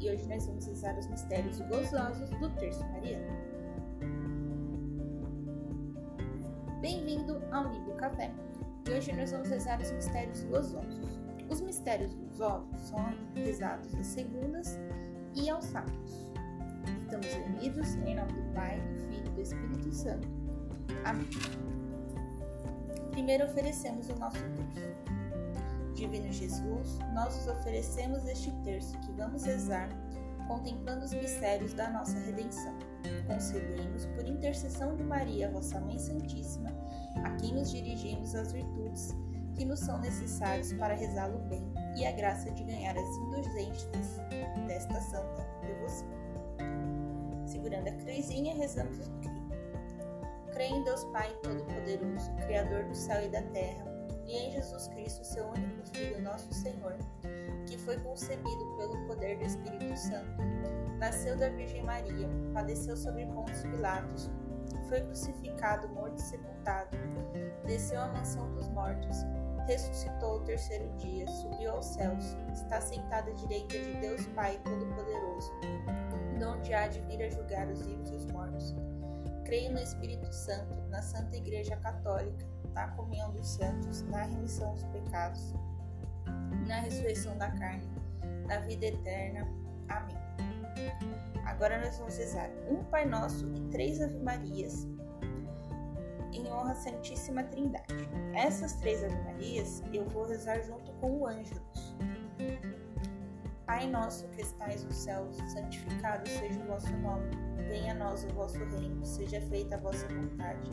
e hoje nós vamos rezar os mistérios gozosos do Terço Mariano. Bem-vindo ao Livro Café e hoje nós vamos rezar os mistérios gozosos. Os mistérios gozosos são rezados às segundas e aos sábados. Estamos unidos em nome do Pai, do Filho e do Espírito Santo. Amém. Primeiro oferecemos o nosso terço. Divino Jesus, nós os oferecemos este terço que vamos rezar, contemplando os mistérios da nossa redenção. Concedemos, por intercessão de Maria, vossa Mãe Santíssima, a quem nos dirigimos as virtudes que nos são necessárias para rezá-lo bem e a graça de ganhar as indulgências desta santa devoção. Segurando a cruzinha, rezamos o creio. Creio em Deus Pai Todo-Poderoso, Criador do céu e da terra, e em Jesus Cristo, seu único Filho, nosso Senhor, que foi concebido pelo poder do Espírito Santo, nasceu da Virgem Maria, padeceu sobre Pontos Pilatos, foi crucificado, morto e sepultado, desceu à mansão dos mortos, ressuscitou o terceiro dia, subiu aos céus, está sentado à direita de Deus Pai Todo-Poderoso, onde há de vir a julgar os vivos e os mortos. Creio no Espírito Santo, na Santa Igreja Católica, na comunhão dos santos, na remissão dos pecados, na ressurreição da carne, na vida eterna. Amém. Agora nós vamos rezar um Pai Nosso e três Ave Marias em honra à Santíssima Trindade. Essas três Ave Marias eu vou rezar junto com o Ângelus. Pai nosso que estais nos céus, santificado seja o vosso nome. Venha a nós o vosso reino, seja feita a vossa vontade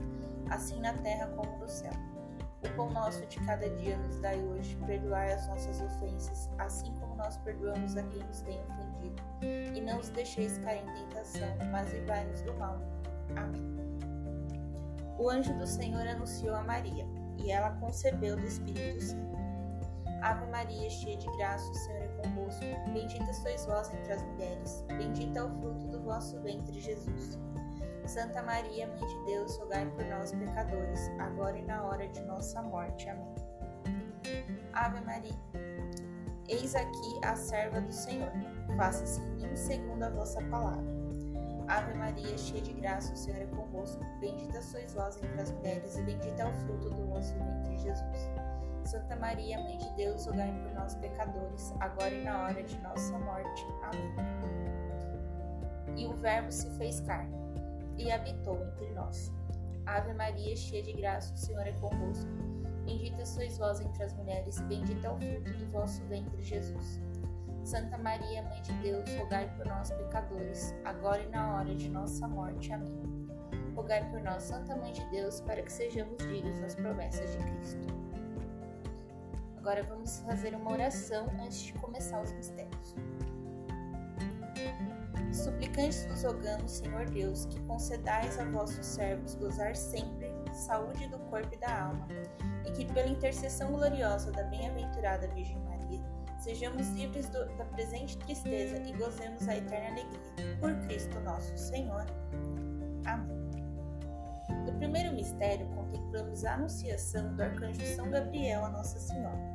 assim na terra como no céu. O pão nosso de cada dia nos dai hoje, perdoai as nossas ofensas, assim como nós perdoamos a quem nos tem ofendido. E não os deixeis cair em tentação, mas livrai-nos do mal. Amém. O anjo do Senhor anunciou a Maria, e ela concebeu do Espírito Santo. Ave Maria, cheia de graça, o Senhor é convosco. Bendita sois vós entre as mulheres, bendito é o fruto do vosso ventre, Jesus. Santa Maria, Mãe de Deus, rogai por nós, pecadores, agora e na hora de nossa morte. Amém. Ave Maria, eis aqui a serva do Senhor, faça-se em mim segundo a vossa palavra. Ave Maria, cheia de graça, o Senhor é convosco. Bendita sois vós entre as mulheres, e bendito é o fruto do vosso ventre, Jesus. Santa Maria, Mãe de Deus, rogai por nós, pecadores, agora e na hora de nossa morte. Amém. E o Verbo se fez carne e habitou entre nós. Ave Maria, cheia de graça, o Senhor é convosco. Bendita sois vós entre as mulheres, e bendito é o fruto do vosso ventre, Jesus. Santa Maria, Mãe de Deus, rogai por nós, pecadores, agora e na hora de nossa morte. Amém. Rogai por nós, Santa Mãe de Deus, para que sejamos dignos das promessas de Cristo. Agora vamos fazer uma oração antes de começar os mistérios. Suplicantes vos rogamos, Senhor Deus, que concedais a vossos servos gozar sempre saúde do corpo e da alma, e que pela intercessão gloriosa da bem-aventurada Virgem Maria, sejamos livres do, da presente tristeza e gozemos a eterna alegria. Por Cristo nosso Senhor. Amém. No primeiro mistério, contemplamos a anunciação do arcanjo São Gabriel a Nossa Senhora.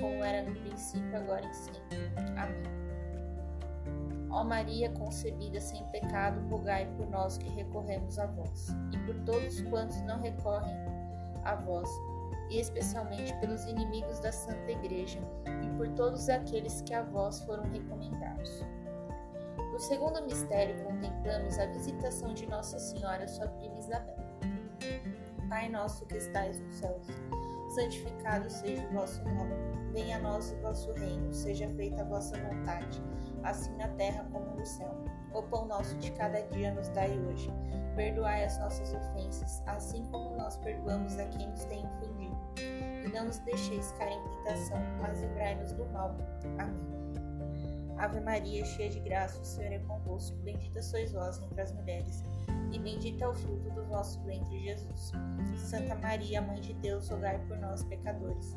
como era no princípio, agora e sempre. Amém. Ó Maria concebida sem pecado, rogai por nós que recorremos a vós, e por todos quantos não recorrem a vós, e especialmente pelos inimigos da Santa Igreja, e por todos aqueles que a vós foram recomendados. No segundo mistério, contemplamos a visitação de Nossa Senhora, sua prima Isabel. Pai nosso que estais nos céus, santificado seja o vosso nome. Venha a nós o vosso reino, seja feita a vossa vontade, assim na terra como no céu. O pão nosso de cada dia nos dai hoje. Perdoai as nossas ofensas, assim como nós perdoamos a quem nos tem ofendido. E não nos deixeis cair em tentação, mas livrai-nos do mal. Amém. Ave Maria, cheia de graça, o Senhor é convosco. Bendita sois vós entre as mulheres, e bendito é o fruto do vosso ventre, Jesus. Santa Maria, Mãe de Deus, rogai por nós, pecadores,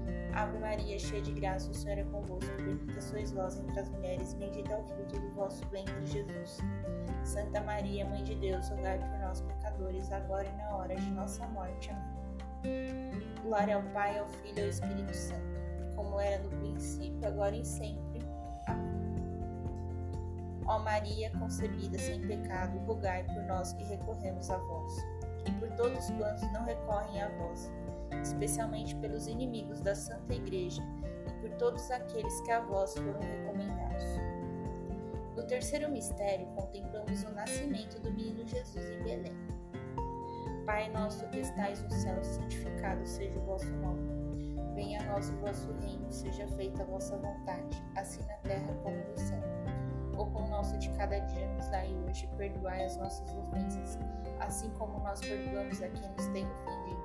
Ave Maria, cheia de graça, o Senhor é convosco. Bendita sois vós entre as mulheres, bendito é o fruto do vosso ventre, Jesus. Santa Maria, Mãe de Deus, rogai por nós, pecadores, agora e na hora de nossa morte. Amém. Glória ao Pai, ao Filho e ao Espírito Santo, como era no princípio, agora e sempre. Amém. Ó Maria, concebida sem pecado, rogai por nós que recorremos a vós, e por todos quantos não recorrem a vós especialmente pelos inimigos da Santa Igreja e por todos aqueles que a vós foram recomendados. No terceiro mistério, contemplamos o nascimento do menino Jesus em Belém. Pai nosso que estais no céu, santificado seja o vosso nome. Venha a nós o vosso reino, seja feita a vossa vontade, assim na terra como no céu. O pão nosso de cada dia nos dai hoje, perdoai as nossas ofensas, assim como nós perdoamos a quem nos tem ofendido,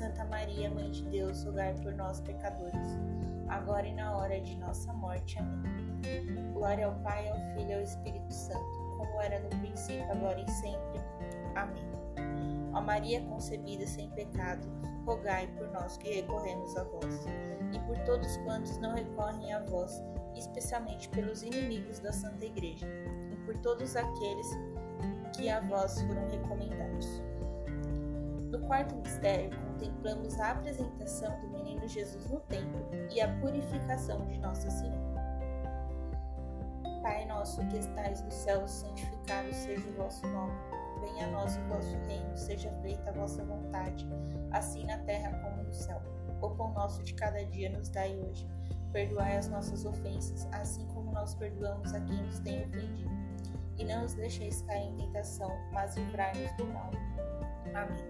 Santa Maria, Mãe de Deus, rogai por nós, pecadores, agora e na hora de nossa morte. Amém. Glória ao Pai, ao Filho e ao Espírito Santo, como era no princípio, agora e sempre. Amém. Ó Maria concebida sem pecado, rogai por nós que recorremos a vós, e por todos quantos não recorrem a vós, especialmente pelos inimigos da Santa Igreja, e por todos aqueles que a vós foram recomendados. No quarto mistério, contemplamos a apresentação do menino Jesus no templo e a purificação de Nossa Senhora. Pai nosso que estais no céu, santificado seja o vosso nome. Venha a nós o vosso reino, seja feita a vossa vontade, assim na terra como no céu. O pão nosso de cada dia nos dai hoje. Perdoai as nossas ofensas, assim como nós perdoamos a quem nos tem ofendido. E não nos deixeis cair em tentação, mas livrai-nos do mal. Amém.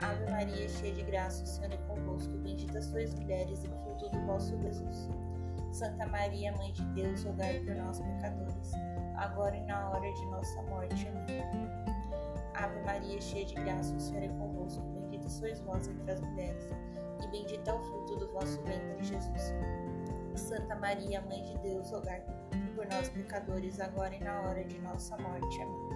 Ave Maria, cheia de graça, o Senhor é convosco. Bendita sois mulheres, e fruto do vosso Jesus. Santa Maria, Mãe de Deus, rogai por nós, pecadores agora e na hora de nossa morte. Amém. Ave Maria, cheia de graça, o Senhor é convosco. Bendita sois vós entre as mulheres, e bendito é o fruto do vosso ventre, Jesus. Santa Maria, Mãe de Deus, rogai por nós, pecadores, agora e na hora de nossa morte. Amém.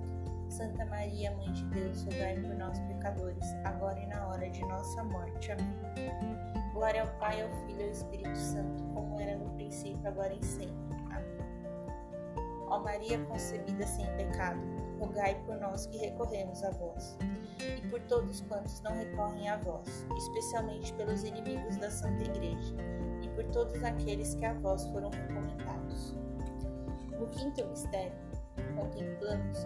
Santa Maria, Mãe de Deus, rogai por nós, pecadores, agora e na hora de nossa morte. Amém. Glória ao Pai, ao Filho e ao Espírito Santo, como era no princípio, agora e sempre. Amém. Ó Maria concebida sem pecado, rogai por nós que recorremos a vós, e por todos quantos não recorrem a vós, especialmente pelos inimigos da Santa Igreja, e por todos aqueles que a vós foram recomendados. No quinto mistério, contemplamos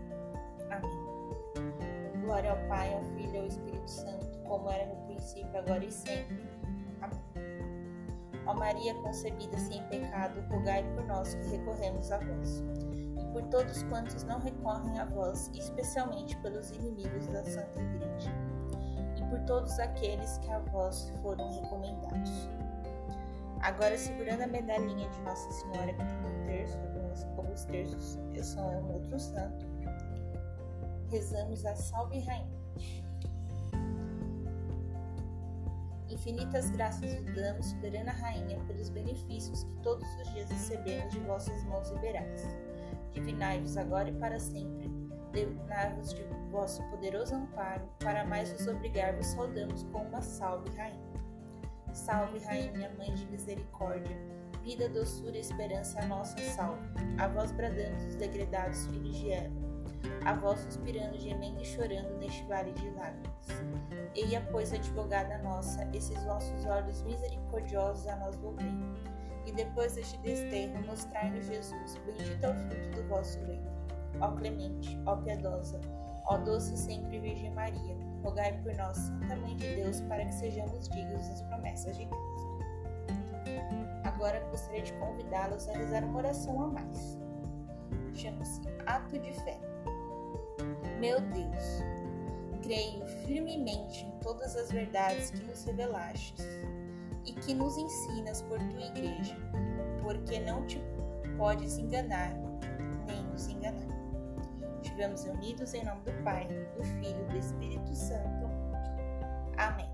Glória ao Pai, ao Filho e ao Espírito Santo, como era no princípio, agora e sempre. Amém. Ó Maria concebida sem pecado, rogai por nós que recorremos a vós por todos quantos não recorrem a vós, especialmente pelos inimigos da Santa Igreja, e por todos aqueles que a vós foram recomendados. Agora, segurando a medalhinha de Nossa Senhora, que tem um terço, alguns, alguns terços são um outro santo, rezamos a Salve Rainha. Infinitas graças vos damos, soberana Rainha, pelos benefícios que todos os dias recebemos de vossas mãos liberais divinai-vos agora e para sempre. Dignai-vos de vosso poderoso amparo, para mais vos obrigar, vos saudamos com uma salve, Rainha. Salve, Rainha, Mãe de Misericórdia, vida, doçura e esperança, a nossa salve. A vós bradando os degredados filhos de Eva, a vós suspirando, gemendo e chorando neste vale de lágrimas. Eia, pois, advogada nossa, esses vossos olhos misericordiosos a nós volvei e depois deste desterro mostrai-nos Jesus, bendito é o fruto do vosso ventre. ó clemente, ó piedosa, ó doce sempre Virgem Maria, rogai por nós, Santa Mãe de Deus, para que sejamos dignos das promessas de Cristo. Agora gostaria de convidá-los a rezar uma oração a mais. Chama-se Ato de Fé. Meu Deus, creio firmemente em todas as verdades que nos revelastes e que nos ensinas por tua igreja, porque não te podes enganar, nem nos enganar. Estivemos unidos em nome do Pai, do Filho e do Espírito Santo. Amém.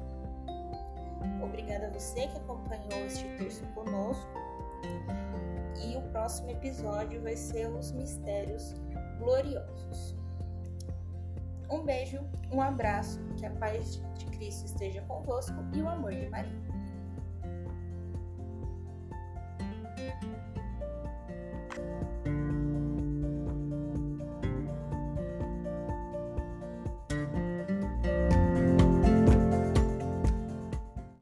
Obrigada a você que acompanhou este texto conosco. E o próximo episódio vai ser os mistérios gloriosos. Um beijo, um abraço, que a paz de Cristo esteja convosco e o amor de Maria.